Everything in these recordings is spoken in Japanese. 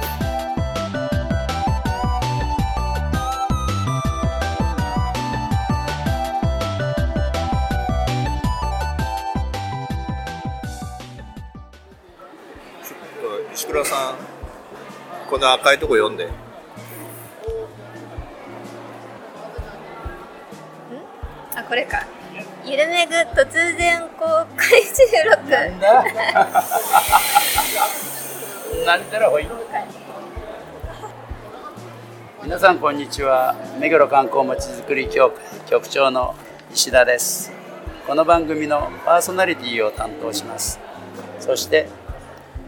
す。さんこの赤いとこ読んで。あこれか。ゆるめぐ突然公開収録。なんだ？ろう皆さんこんにちは。目黒観光まちづくり協会局長の石田です。この番組のパーソナリティを担当します。そして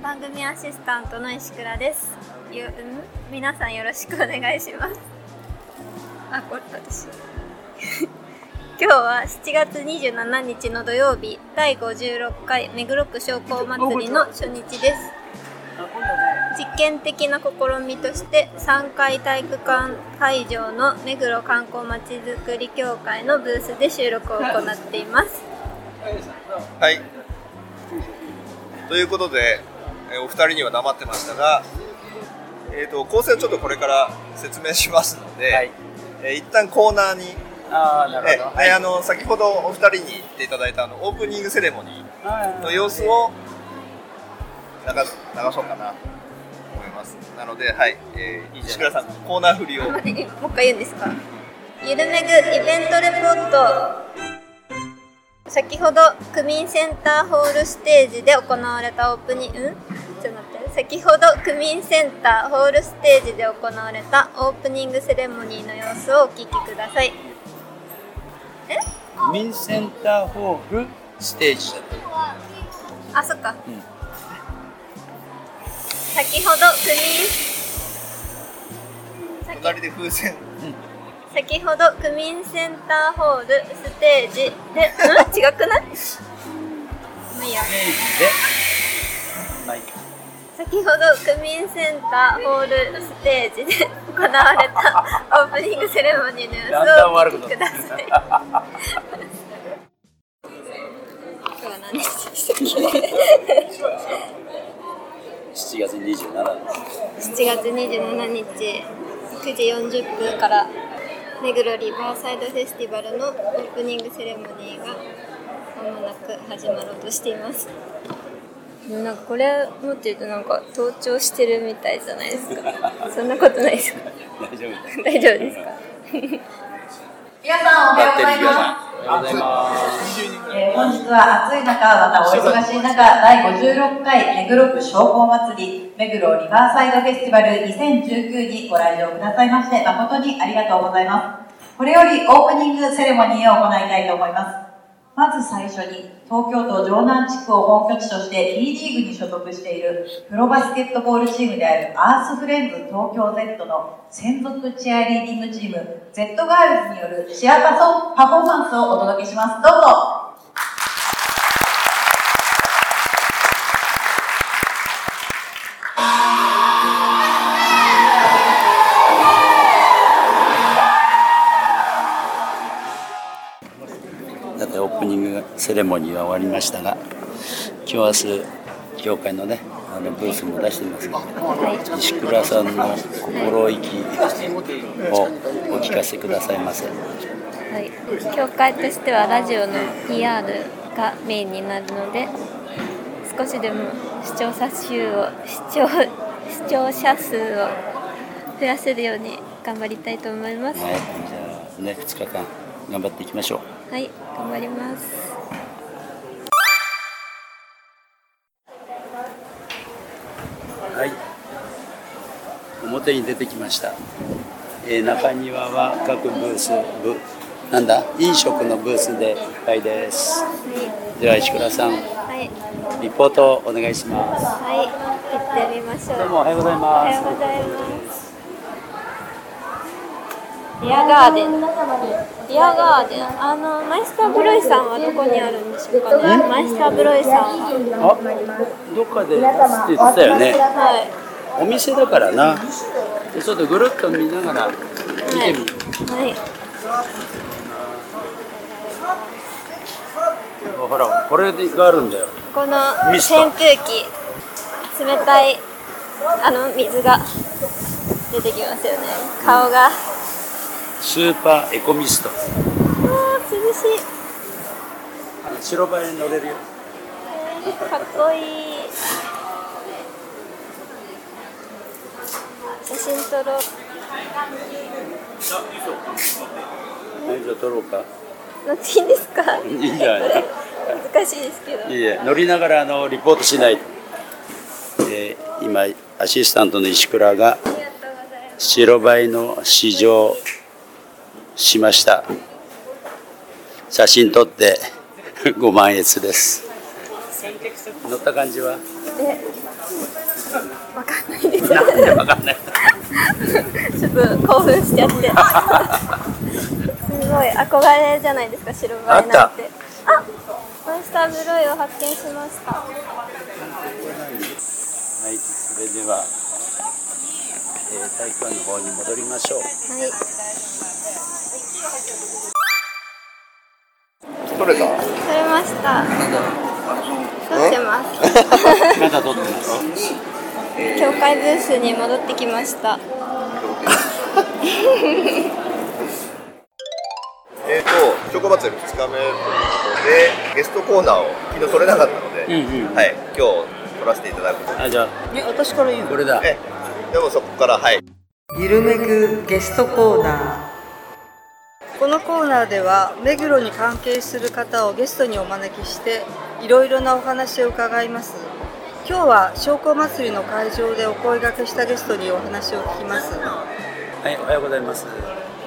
番組アシスタントの石倉です。ゆ、うん、皆さんよろしくお願いします。あこれ私。今日は7月27日の土曜日第56回目黒区商工祭りの初日です。実験的な試みとして3階体育館会場の目黒観光まちづくり協会のブースで収録を行っています。はい。ということでえお二人には黙ってましたが、えー、と構成をちょっとこれから説明しますので、はい。えー一旦コーナーにああなえるほど。であの先ほどお二人に言っていただいたあのオープニングセレモニーの様子を流す流そうかなと思います。なのではい、えー、石倉さんコーナー振りを。もう一回言うんですか？ゆるめぐイベントレポート。先ほど区民センターホールステージで行われたオープニング。んちょっと待って先ほど区民センターホールステージで行われたオープニングセレモニーの様子をお聞きください。え？区民センターホールステージあそっか、ん。先ほど区民先隣で風船。先ほど区民センターホールステージでうん？違くない？まあいいや先ほど区民センターホールステージで行われたオープニングセレモニーの様子をお聞きください。今日は何でしたっ7月27日け ?7 月27日9時40分から目黒リバーサイドフェスティバルのオープニングセレモニーがまもなく始まろうとしています。でもなんかこれ持ってるとなんか盗聴してるみたいじゃないですか。そんなことないですか？大丈夫大丈夫ですか？皆さんおはようございます。おはようございますえー本日は暑い中、またお忙しい中、第56回目黒区商工祭り、目黒リバーサイドフェスティバル2019にご来場くださいまして、誠にありがとうございます。これよりオープニングセレモニーを行いたいと思います。まず最初に、東京都城南地区を本拠地として B リーグに所属しているプロバスケットボールチームであるアースフレンズ東京 Z の専属チアリーディングチーム Z ガールズによるチアパソパフォーマンスをお届けします。どうぞセレモニーは終わりましたが今日明日協会のねあのブースも出してますが石倉さんの心意気をお聞かせくださいませ。はい、協会としてはラジオの PR がメインになるので少しでも視聴者数を視聴視聴者数を増やせるように頑張りたいと思います。はい。じゃあね2日間頑張っていきましょう。はい、頑張ります。はい表に出てきました、えー中庭は各ブースブなんだ飲食のブースでいっぱいですでは石倉さんはい、リポートお願いしますはい、行ってみましょう。どうもおはようございおますはようございます。ビアガーデン。ビアガーデン。あのマイスターブロイさんはどこにあるんでしょうかね。マイスターブロイさんは。あ？どっかで出すって言ってたよね。はい。お店だからな。ちょっとぐるっと見ながら見てみる、はい。ほらこれがあるんだよ。この扇風機。冷たいあの水が出てきますよね。顔が。あスーパーエコミスト。ー涼しい。白バイに乗れるよ。えーかっこいい。写真撮ろう。撮ろうか。乗っていいんですかいいんじゃない。難しいですけど。いいえ乗りながらあのリポートしない。とで今アシスタントの石倉が白バイの試乗しました。写真撮ってご満悦です乗った感じは？えわかんないです。なんでわかんない？ちょっと興奮しちゃって。すごい憧れじゃないですか白バイなんて。あモンスターブロイを発見しました。はいそれでは、えー体育館の方に戻りましょう。はい。取れた？撮れました撮ってます。まだ撮ってます。教会ブースに戻ってきました。えっとチョコ祭り2日目ということでゲストコーナーを昨日取れなかったので、うんうん。はい今日取らせていただくことあじゃあ。え私から言うこれだ。ででもそこからはい。ゆるめぐゲストコーナー。このコーナーでは目黒に関係する方をゲストにお招きしていろいろなお話を伺います。今日は商工祭りの会場でお声掛けしたゲストにお話を聞きます。はいおはようございます。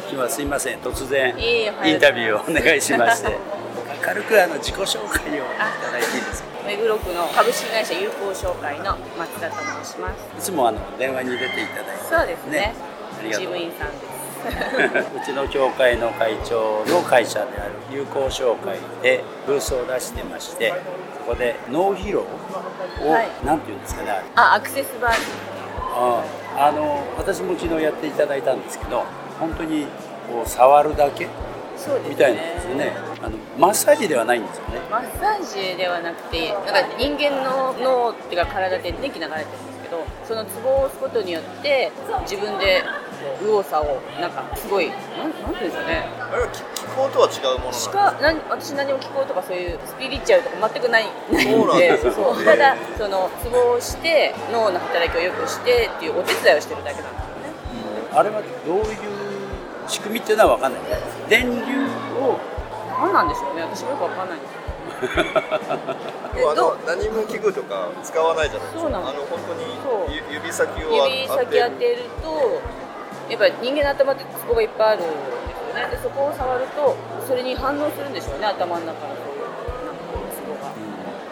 今日はすいません。突然インタビューをお願いしまして。軽くあの自己紹介をいただいていいですか？目黒区の株式会社友好商会の松田と申します。いつもあの電話に出ていただいて。そうですね。事務員さんです。うちの協会の会長の会社である友好商会でブースを出してましてそこで脳疲労を、はい。なんていうんですかねあアクセスバーああの私も昨日やっていただいたんですけど本当にこう触るだけそうですね。みたいなんですよね。あのマッサージではないんですよね。マッサージではなくて、なんか人間の脳っていうか体って電気流れてるんですけど、そのツボを押すことによって自分で右往左往。なんかすごいなんなんていうんですかね。あれは気気候とは違うものなんですしか何私何も聞こうとかそういうスピリチュアルとか全くないないそうなんんでですよそう。ただそのツボをして脳の働きを良くしてっていうお手伝いをしてるだけなんですよね。あれはどういう仕組みっていうのは分かんない。電流を何なんでしょうね。私もよくわかんないんですけど でもあの何も器具とか使わないじゃないですか。そうなんです。あの本当にゆ指先を指当先当てるとやっぱり人間の頭ってツボがいっぱいあるんですよね。でそこを触るとそれに反応するんでしょうね。頭の中のそういうなんかツボが。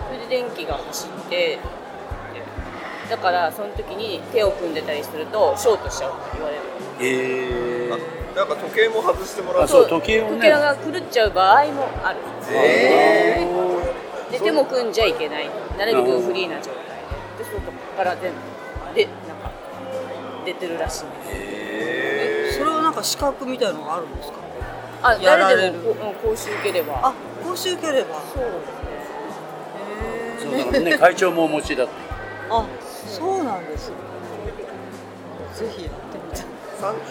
それで電気が走ってだからその時に手を組んでたりするとショートしちゃうって言われる。えー、あなんか時計も外してもらう。あそう時計をね。時計が狂っちゃう場合もある。えで手も組んじゃいけない。なるべくフリーな状態で。でそこから全部でなんか出てるらしいんですなんか資格みたいのがあるんですか？あやられる。誰でもこううん講習受ければ。あ講習受ければ。そう。ですねそうだからね。会長もお持ちだって。あそうなんです。ねぜひやってみたい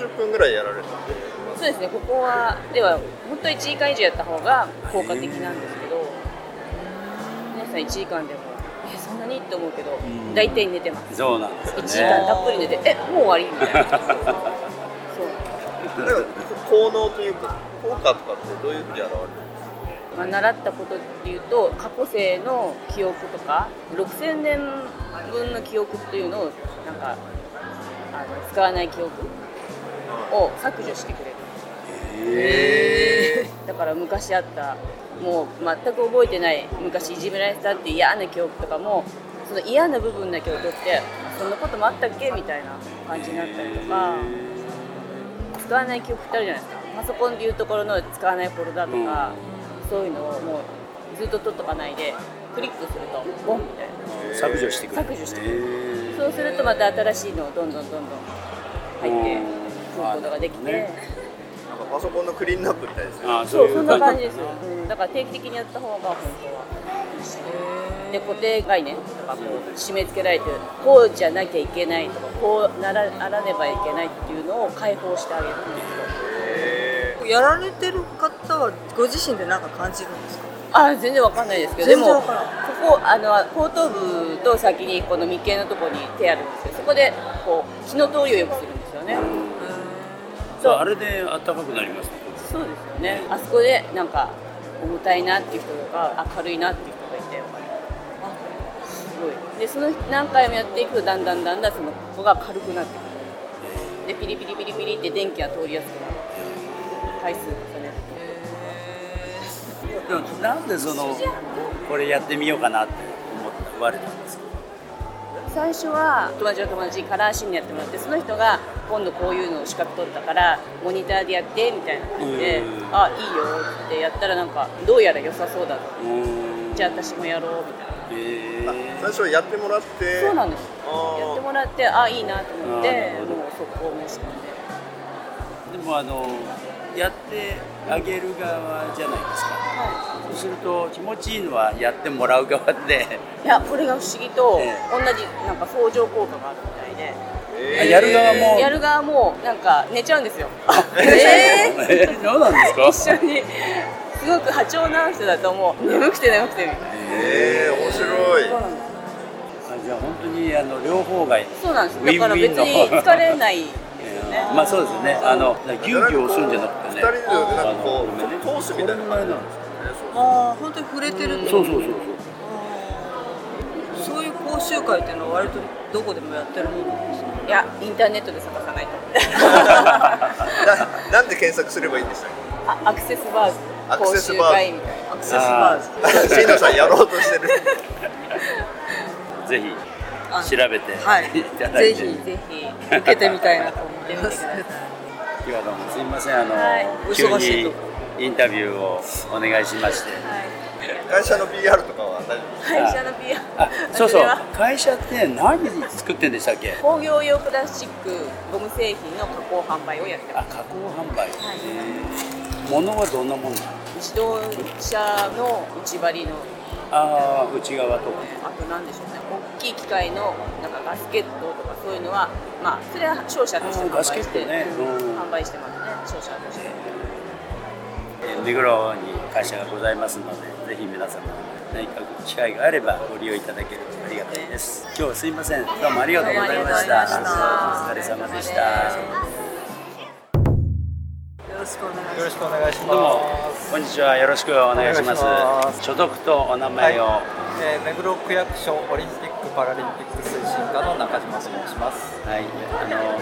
30分ぐらいやられたんで。そうですね。ここはでは本当は1時間以上やった方が効果的なんですけど。皆さん1時間でもえそんなに？って思うけどん。大体寝てます。そうなんですよ1ね時間たっぷり寝てえもう終わり？みたいな効能というか効果とかってどういうふうに現れるまあ、習ったことっていうと過去世の記憶とか6000年分の記憶っていうのをなんかあの使わない記憶を削除してくれる。だから昔あったもう全く覚えてない昔いじめられてたっていう嫌な記憶とかもその嫌な部分だけを取ってそんなこともあったっけ？みたいな感じになったりとか使わない記憶ってあるじゃないですか。パソコンでいうところの使わないフォルダとか、そういうのをもうずっと取っとかないでクリックするとボンみたいな。削除してくれる。削除してくれる。そうするとまた新しいのをどんどんどんどん入ってくることができて、なんかパソコンのクリーンナップみたいですね。あそうそんな感じですよ、うん、だから定期的にやった方が本当はしで固定概念とかこう締め付けられてるこうじゃなきゃいけないとかこうならならねばいけないっていうのを解放してあげる。んですよやられてる方はご自身で何か感じるんですか？あ全然わかんないですけどでもここあの後頭部と先にこの眉間のところに手あるんですけどそこでこう気の通りを良くするんですよね。そうあれで暖かくなりますね。そうですよね。あそこでなんか重たいなっていう人とか明るいなっていう人ごい。でその何回もやっていくとだんだんだんだんそのここが軽くなってくる。でピリピリピリピリって電気が通りやすくなる。回数重ね。るでもなんでそのこれやってみようかなって思って言われたんですか？最初は友達の友達にカラーシーンやってもらってその人が今度こういうのを資格取ったからモニターでやってみたいな感じでうん。あいいよってやったらなんかどうやら良さそうだと。じゃあ私もやろうみたいなへ最初やってもらって。そうなんです。やってもらってあいいなと思ってもう速攻申し込んでーでもあのやってあげる側じゃないですか。そうすると気持ちいいのはやってもらう側で。いやこれが不思議とええ同じなんか相乗効果があるみたいで。あやる側も。やる側もなんか寝ちゃうんですよ。えー、そうなんですか？一緒に。すごく波長の合う人だともう。眠くて眠くて。みたいなえー、面白い。そうなんですあじゃあ本当にあの両方がそうなんです。ウィンだから別に疲れないですよね。まあそうですよね。あのギュウギュウ押すんじゃなくてね。二人でなんかこう通すみたいな感じなんですああ本当に触れてるってそうそうそうそうそういう講習会っていうのは割とどこでもやってるものなんですかいやインターネットで探さないとななんで検索すればいいんでしたっあアクセスバーズアク講習セスバーズ会みたいなアクセスバーズけ椎名さんやろうとしてる。ぜひあ調べてはい。いただいて、ぜひぜひ受けてみたいなと思見てみてください今日はどうもすみません。あの、はい。急にとインタビューをお願いしまして。会社の PR とかは大丈夫会社の PR あそうそう。会社って何作ってんでしたっけ？工業用プラスチックゴム製品の加工販売をやってまあ加工販売、へー。物はどんなもの？す自動車の内張りの。ああ内側とか。あと何でしょうね。大きい機械のなんかガスケットとかそういうのはまあそれは商社として販売あーガスケッして、トね。うん。販売してますね。商社として。えー目黒に会社がございますのでぜひ皆様何か機会があればご利用いただけるとありがたいです。今日はすいません。どうもありがとうございました。どうもありがとうございました。お疲れ様でした。よろしくお願いしよろしくお願いしどうも。ます。こんにちはよろしくお願いします所属とお名前を、えー目黒区役所オリンピックパラリンピック推進課の中島と申します。はい、あの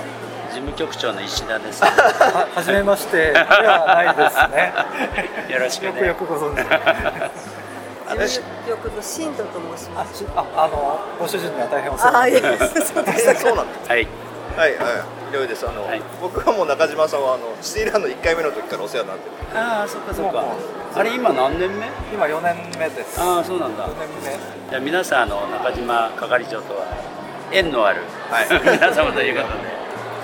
事務局長の石田です。ははじめましてではないですね。よろしくね。よくよくご存知。ます事務局の新藤と申しあますしああのご主人には大変お世話になってます。そうでえしたそうなんですはい、はいはいひろいですあの、はい僕はもう中島さんはあのシティランド1回目の時からお世話になってるああ、そっかそっか。あれ今何年目？今4年目です。ああ、そうなんだ4。年目。じゃあ皆さんあの中島係長とは縁のある、はい 皆様ということで、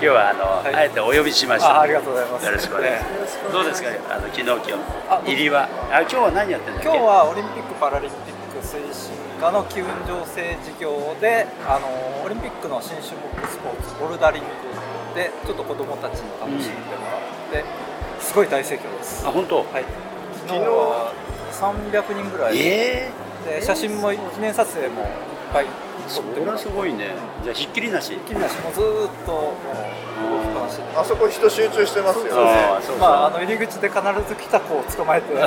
今日はあの、はいあえてお呼びしました。あありがとうございますよろしくお願いしえます。どうですか？あの昨日今日あ入りは？あ今日は何やってんだっけ？今日はオリンピック・パラリンピック推進課の機運醸成事業であのオリンピックの新種目スポーツボルダリングでちょっと子どもたちに楽しんでもらって、すごい大盛況です。あ本当？はい、昨日は？300人ぐらいえで写真も記念撮影もいっぱい撮ってもらってれはすごいね。じゃあひっきりなし？気になしもうずーっともうしであそこ人集中してますよ。ねああそうそう。まあ、あの入り口で必ず来た子を捕まえて。危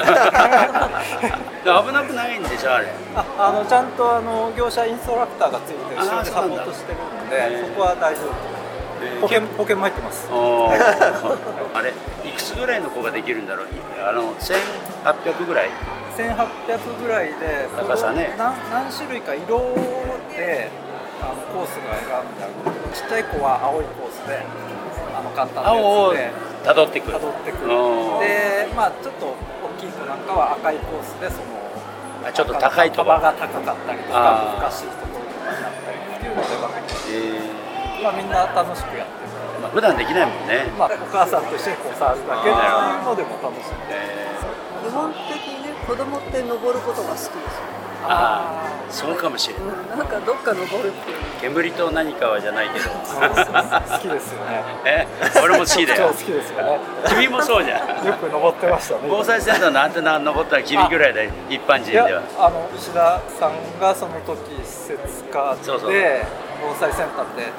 なくないんでしょあれ。ああのちゃんとあの業者インストラクターがついて後ろでサポートしてるんでそこは大丈夫。保険保険も入ってます。あ れいくつぐらいの子ができるんだろう？あの1800ぐらい？1800ぐらいで高さね。何何種類か色であのコースが選んであるちっちゃい子は青いコースであの簡単な青をやつでたどってくる。辿ってくる。でまあちょっと大きい子なんかは赤いコースでそのあちょっと高いとこ。幅が高かったりとか難しいところとかになったりっていうので分けて、えまあ、みんな楽しくやってるーまあ、普段できないもんね、まあ、お母さんと一緒にこう触るだけっていうのでも楽しい。え基本的にね子供って登ることが好きですよああそうかもしれない。うんなんかどっか登るっていう。煙と何かはじゃないけど。そうそう好きですよね。え？俺も好きだよ。超好きですよね。君もそうじゃん。よく登ってましたね防災センターのアンテナ登ったら君ぐらいで一般人では。あの石田さんがその時施設課でそうそう。防災センターって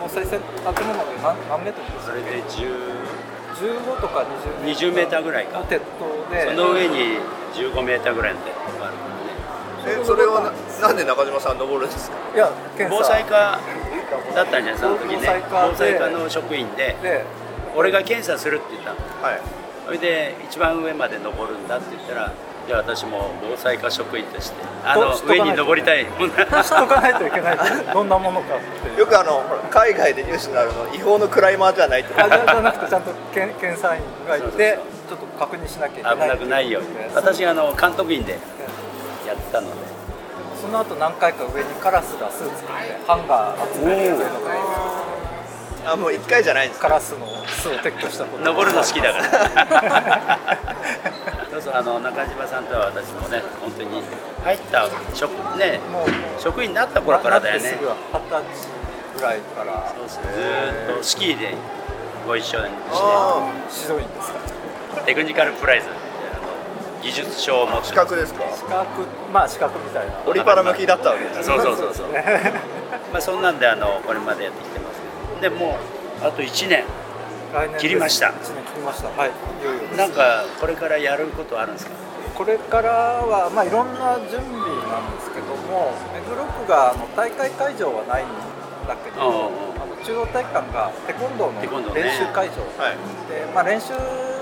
防災センター建物で何何メートルですか？それで10 15とか20 20メーターぐらいか。の鉄塔で。その上に15メーターぐらいの鉄塔があるえそれはななんで中島さん登るんですか？いや検査防災課だったんじゃないその時ね。防災課の職員で。で俺が検査するって言ったの。はい。それで一番上まで登るんだって言ったらじゃあ私も防災課職員としてあの上に登りたい。知っとかないといけない。どんなものかって。よくあの海外でニュースになるの違法のクライマーじゃないってあじゃじゃなくてちゃんと検検査員がいてちょっと確認しなきゃいけない危なくないよ。私あの監督員でやってたので。その後何回か上にカラスが巣作ってハンガー集めて上の上にあもう一回じゃないんですか？カラスの巣を撤去したこと登るの好きだから。そうそうあの中島さんとは私もね本当に入った職ねもう職員になった頃からだよね。二十歳ぐらいから。そうそうずー。っとスキーでご一緒にしあ指導員ですか。てテクニカルプライズ技術書を持あって資格ですか？資格まあ資格みたいな。オリパラ向きだったわけですそうそうそうそう。まあそんなんであのこれまでやってきてますでもうあと1年。切りました。一年切りました。はい。いよいよなんかこれからやることあるんですか？これからは、まあ、いろんな準備なんですけども目黒区があの大会会場はないんだけど中央体育館がテコンドーの練習会場、はい。で、まあ、練習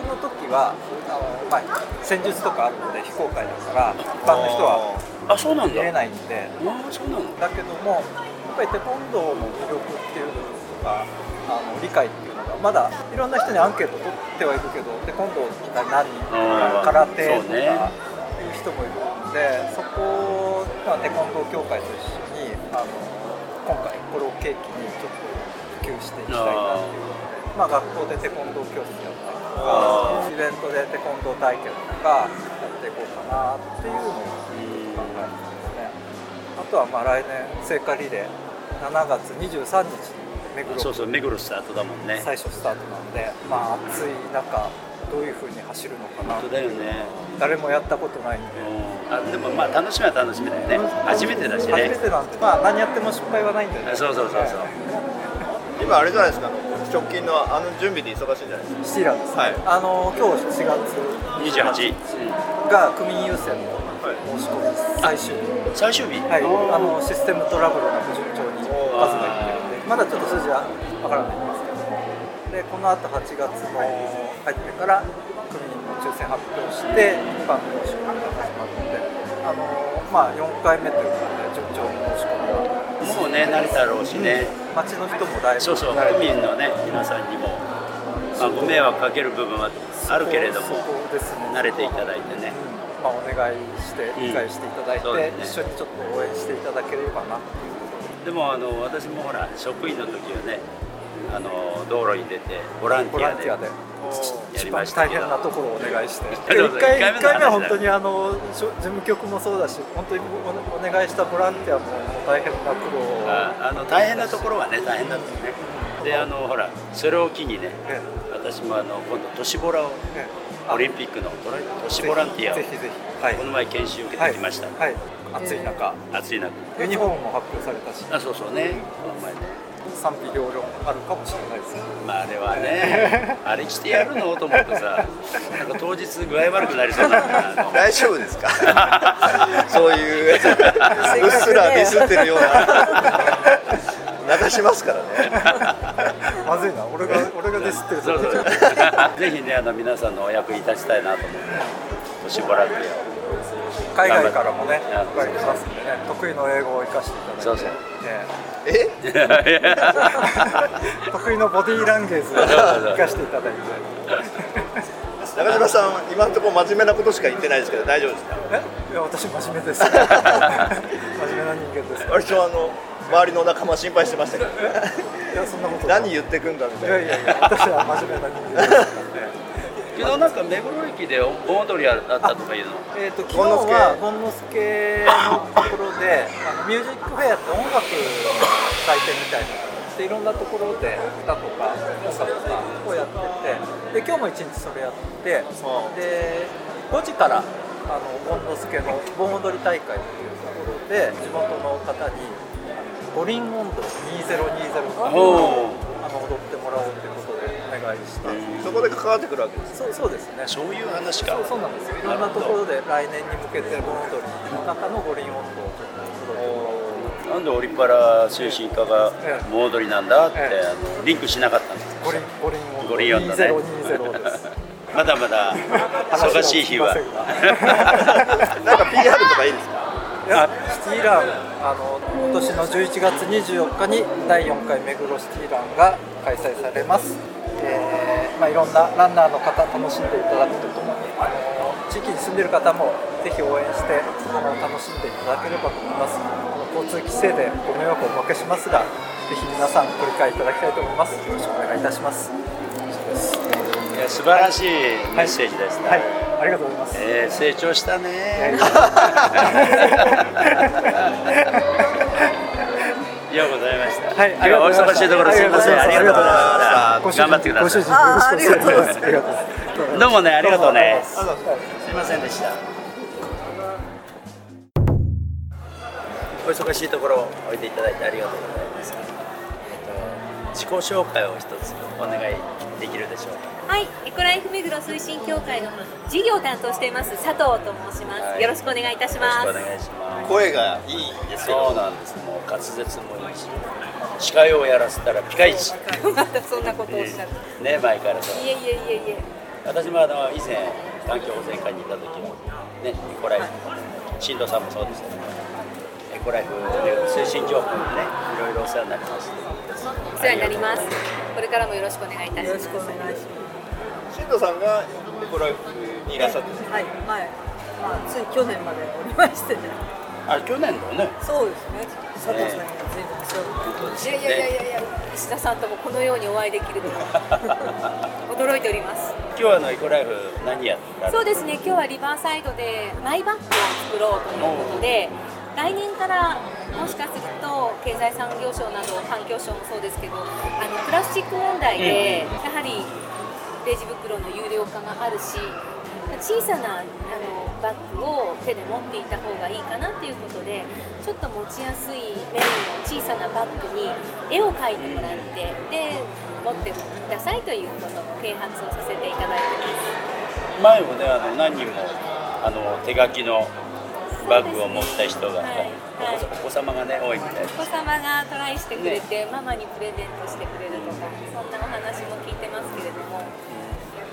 の時はあの、まあ、戦術とかあるので非公開だから一般の人はあそうなんだ。見れないんで。あそうなの。だけどもやっぱりテコンドーの魅力っていうのとかあの理解っていうのがまだいろんな人にアンケート取ってはいるけどテコンドーって何あー空手とかいう人もいるんでそこを、まあ、テコンドー協会と一緒にあの今回これを契機にちょっと普及していきたいなっていうことでまあ、学校でテコンドー教室やったりとあかイベントでテコンドー体験とかやっていこうかなっていうのを考えてますね。あとはまあ来年聖火リレー7月23日に目黒そうそう目黒スタートだもんね。最初スタートなんでまあ暑い中どういうふうに走るのかな？本当だよね。誰もやったことないんで。うん。あでもまあ楽しみは楽しみだよね。初めてだし初めねてなんで。まあ何やっても失敗はないんでね。そうそうそうそう。今あれじゃないですか。直近のあの準備で忙しいんじゃないですか。スティーラーですね、はい。あの今日7月。28、が区民優先の申し込み最終日。最終日？はい、あのシステムトラブルなく順調に数がいってるんでまだちょっと数字はわからないんですけども。でこの後8月の入ってから区民の抽選発表して一般の申し込みが始まるのであのまあ4回目ということで順調に申し込みが。もうね慣れたろうしね、町の人もだいぶそうそう区民のね皆さんにも、まあ、ご迷惑かける部分はあるけれどもね。慣れていただいてね。うん。まあ、お願いして理解していただいて、そうですね。一緒にちょっと応援していただければなっていう。ことででもあの私もほら職員の時はねあの道路に出てボランティアでやり大変なところをお願いして。そう1回一回目は本当にあの事務局もそうだし本当におお願いしたボランティアも大変な苦労を。ああの大変なところはね大変だったね。であのほらそれを機にねえ私もあの今度都市ボラをええ。オリンピックの都市ボランティアをぜひぜひ。はい。この前研修受けてきました、はい、はい。暑い中。暑い中。ユニフォームも発表されたし。あそうそうね。この前ね賛否両論あるかもしれないですね。まあ あれはねあれしてやるの？と思ってさなんか当日具合悪くなりそうだな。大丈夫ですか？そういううっすらディスってるような。流しますからね。まずいな。俺が俺がディスってるそうそうとぜひねあの皆さんのお役に立ちたいなと思って都市ボランティ海外からもねいっぱい来ますんでね得意の英語を生かしていただいて。そうそうええ？え 得意のボディーランゲージを生かしていただいて。中島さん今のところ真面目なことしか言ってないですけど大丈夫ですか？え？いや私真面目です。真面目な人間です。割とあの周りの仲間心配してましたけど。いやそんなこと何言ってくんだみたいな。いやいやいや私は真面目な人間です 昨日なんか目黒駅で盆踊りあったとかいうの。えー、と昨日は権之助のところであのミュージックフェアって音楽の祭典みたいなのがあっていろんなところで歌とか音楽とかをやってて。で今日も一日それやってで5時からあの権之助の盆踊り大会っていうところで地元の方に「五輪音頭2020」をあの踊ってもらおうということでお願いしたんですそこで関わってくるわけですそうそうですね。そういう話か。そうそうなんですよ。いろんなところで来年に向けて盆踊りの中の五輪音頭をちょっとなんでオリパラ推進課が盆踊りなんだって、ええ。あのリンクしなかったんです。五輪五輪五輪音頭ね。2020です。まだまだ忙しい日は。なんか PR とかいいですか？いやシティランあの今年の11月24日に第4回目黒シティランが開催されます、えーまあ、いろんなランナーの方楽しんでいただくとともにあの地域に住んでいる方もぜひ応援してあの楽しんでいただければと思います。あの交通規制でご迷惑をおかけしますがぜひ皆さんご理解いただきたいと思います。よろしくお願いいたします。いや素晴らしいメッセージですね、はい。ありがとうございます。えー成長したね ようございました、はい今お忙しいところすみません。ありがとうございました頑張ってくだご主さい人よろしくお願い。しますありがとうございます。どうもねありがとうね。す。すいませんでした。お忙しいところおいでいただいてありがとうございます、えっと、自己紹介を一つお願いできるでしょうか。はい、エコライフ目黒推進協会の事業を担当しています佐藤と申します、はいよろしくお願いいたします。よろしくお願いします。声がいいんですそうよなんです。もう滑舌も司会をやらせたらピカイチ。またそんなことをおっしゃる、ね前からそういえいえいえいえ。私もあの以前環境保全課にいた時はねエコライフ新藤さんもそうでしたけどエコライフ推進情報にねいろいろお世話になりましてお世話になります。これからもよろしくお願いいたします。よろしくお願いしま新藤さんがエコライフにいらっしゃって。はい、前、まあ、つい去年までおりましてね。あ去年のね。そうですね。佐藤さん随分強く。いやいやいやいやいや石田さんともこのようにお会いできるとは。驚いております。今日はあのエコライフ何やってたそうですね今日はリバーサイドでマイバッグを作ろうということで来年からもしかすると経済産業省など環境省もそうですけどあのプラスチック問題でやはりレジ袋の有料化があるし小さなあのバッグを手で持っていた方がいいかなっていうことでちょっと持ちやすい面の小さなバッグに絵を描いてもらってで持ってくださいということの啓発をさせていただいてます。前もねあの何人もあの手書きのバッグを持った人が、はい。はい。お子様がね多いみたいお子様がトライしてくれて、ママにプレゼントしてくれるとかそんなお話も聞いてますけれども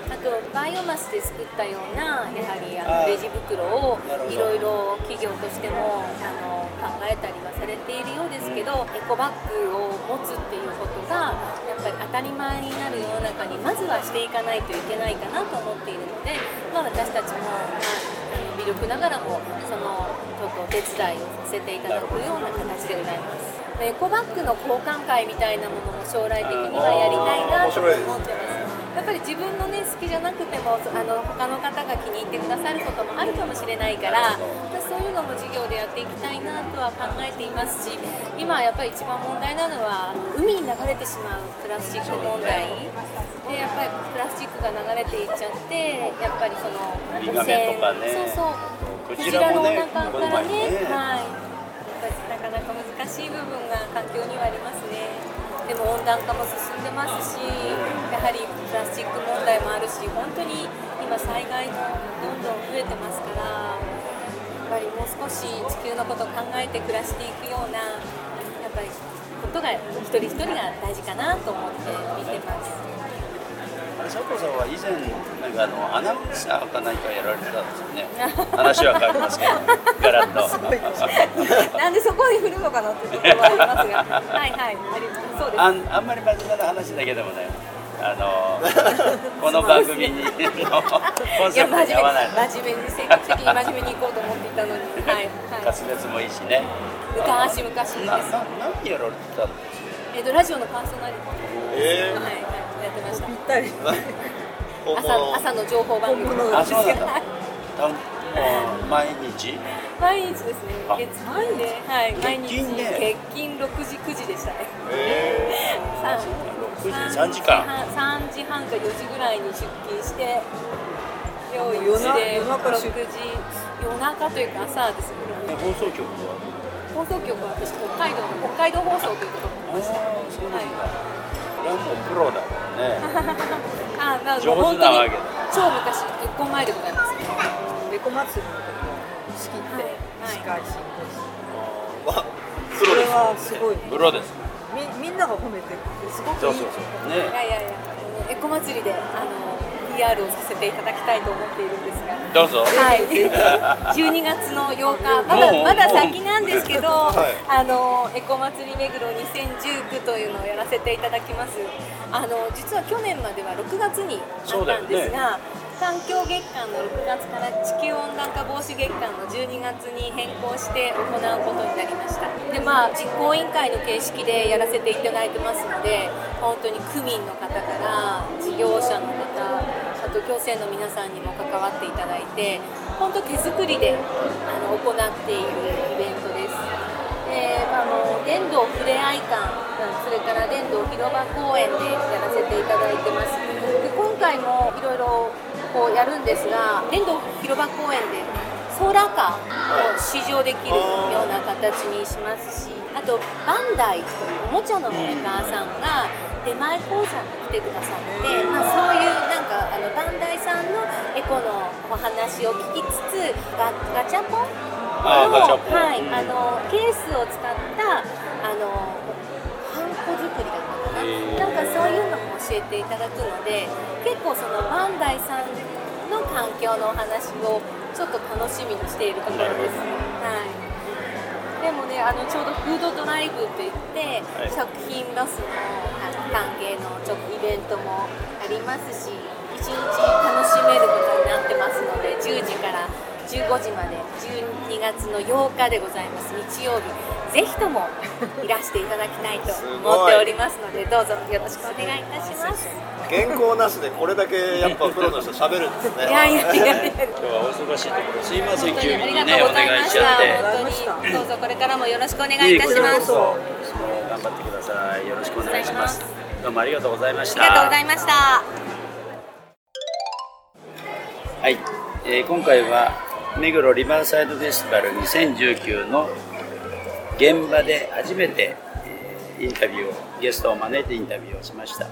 あとバイオマスで作ったようなやはりあのレジ袋をいろいろ企業としてもあの考えたりはされているようですけど、エコバッグを持つっていうことがやっぱり当たり前になる世の中にまずはしていかないといけないかなと思っているので、まあ、私たちも、まあ、あの微力ながらもそのちょっとお手伝いをさせていただくような形でございます。エコバッグの交換会みたいなものも将来的にはやりたいなと思ってます。やっぱり自分のね好きじゃなくてもあの他の方が気に入ってくださることもあるかもしれないから私そう。いうのも授業でやっていきたいなとは考えていますし今やっぱり一番問題なのは海に流れてしまうプラスチック問題。でやっぱりプラスチックが流れていっちゃってやっぱりそのウミガメとかね。そうそう。クジラのお腹からね前ね。はい。やっぱりなかなか難しい部分が環境にはありますねでも温暖化も進んでますしやはりプラスチック問題もあるし本当に今災害もどんどん増えてますからやっぱりもう少し地球のことを考えて暮らしていくようなやっぱりことが一人一人が大事かなと思って見てます。佐藤さんは以前なんかあのアナウンサーか何かやられてたんですよね。話は変わりますけどガラッと。なんでそこに振るのかなってところはありますが、はいはい、ありそうです。あんあんまり真面目な話だけでもねあの この番組にコンセプトに合わない。真面目に積極的に真面目に行こうと思っていたのに。はいはい。滑舌もいいしね。昔々です。なな何やられてたんですか？えっとラジオのパーソナリテえィはいはい。やってました。ぴったり朝朝の情報番組。あそだはいた毎日？毎日ですね。あ。月毎日。はい毎日。月金ね。月金6時9時でしたね。えさ6時3時間。3時半か4時ぐらいに出勤して用意夜なして夜中6出時夜中というか朝ですね。え放送局は？放送局は私北海道の北海道放送というところにいましたああそうなんだ。これはもうプロだからね。あまあ上手なわけだ。超昔結婚前でございますレコ祭りの時も仕切って司会進行プそれロですはすごいプロです。みみんなが褒めてくれてすごくいいそうそうそう。ね。いやいやいやあのエコ祭りであの PR をさせていただきたいと思っているんですがどうぞはい、12月の8日、まだまだ先なんですけど、はいあのエコ祭り目黒2019というのをやらせていただきます。あの実は去年までは6月にあったんですが、環境月間の6月から地球温暖化防止月間の12月に変更して行うことになりました。で、まあ実行委員会の形式でやらせていただいてますので、本当に区民の方から事業者の方。あと行政の皆さんにも関わっていただいて本当手作りであの行っているイベントです。であの電動ふれあい館それから電動広場公園でやらせていただいてますで今回もいろいろこうやるんですが電動広場公園でソーラーカーを試乗できるような形にしますしあとバンダイというおもちゃのメーカーさんが出前講座に来てくださって、まあ、そういうなんかあのバンダイさんのエコのお話を聞きつつガガチャポン。あガチャポンはい、あのケースを使ったあのハンコ作りだったかな、へーなんかそういうのも教えていただくので結構そのバンダイさんの環境のお話をちょっと楽しみにしているところです。はい。でもね、あのちょうどフードドライブといって、はい食品ロスの関係のちょっとイベントもありますし。一日楽しめることになってますので10時から15時まで12月の8日でございます。日曜日ぜひともいらしていただきたいと 思っておりますのでどうぞよろしくお願いいたします。原稿なしでこれだけやっぱプロの人喋るんですね。いやいやいやいや。今日はお忙しいところすいません本当急にありがとにねおうございまし願いしちゃた。って。本当にどうぞこれからもよろしくお願いいたします。頑張ってください。よろしくお願いします。どうもありがとうございました。ありがとうございました。はい、えー今回は目黒リバーサイドフェスティバル2019の現場で初めて、えーインタビューをゲストを招いてインタビューをしました。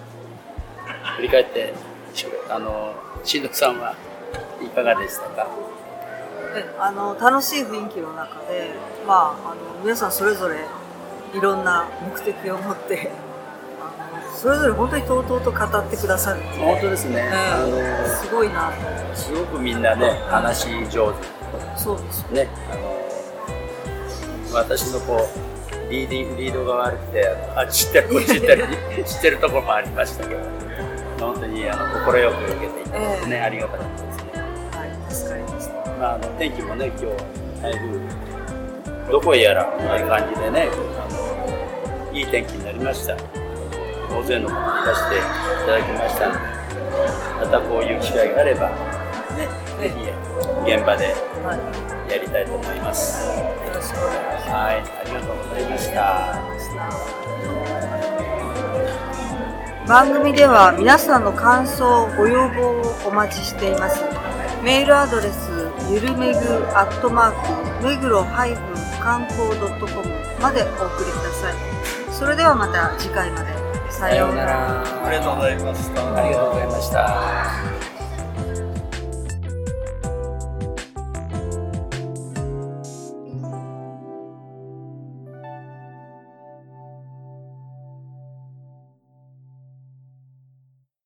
振り返ってあの新藤さんはいかがでしたか？あの楽しい雰囲気の中で、まあ、あの皆さんそれぞれいろんな目的を持ってそれぞれ本当にとうとうと語ってくださる本当ですね、あのすごいなすごくみんなね話し上そうです。手ねあの私のこうリーディングリードが悪くてあっち行ったりこっち行ったり してるところもありましたけど本当にあの快く受けていただいてね、ありがたかったですね。はい助かりました。まあ、あの天気もね、今日台風どこへやらという感じでね、あのいい天気になりました。大勢の方いらしていただきましたので、またこういう機会があれば、ね、ぜひ現場ではいやりたいと思います。よろしくお願いしまはい、ありがとうございました。番組では皆さんの感想ご要望をお待ちしていますメールアドレスゆるめぐアットマークめぐろ観光 .com までお送りくださいそれではまた次回までさようならら。ありがとうございましたありがとうございました。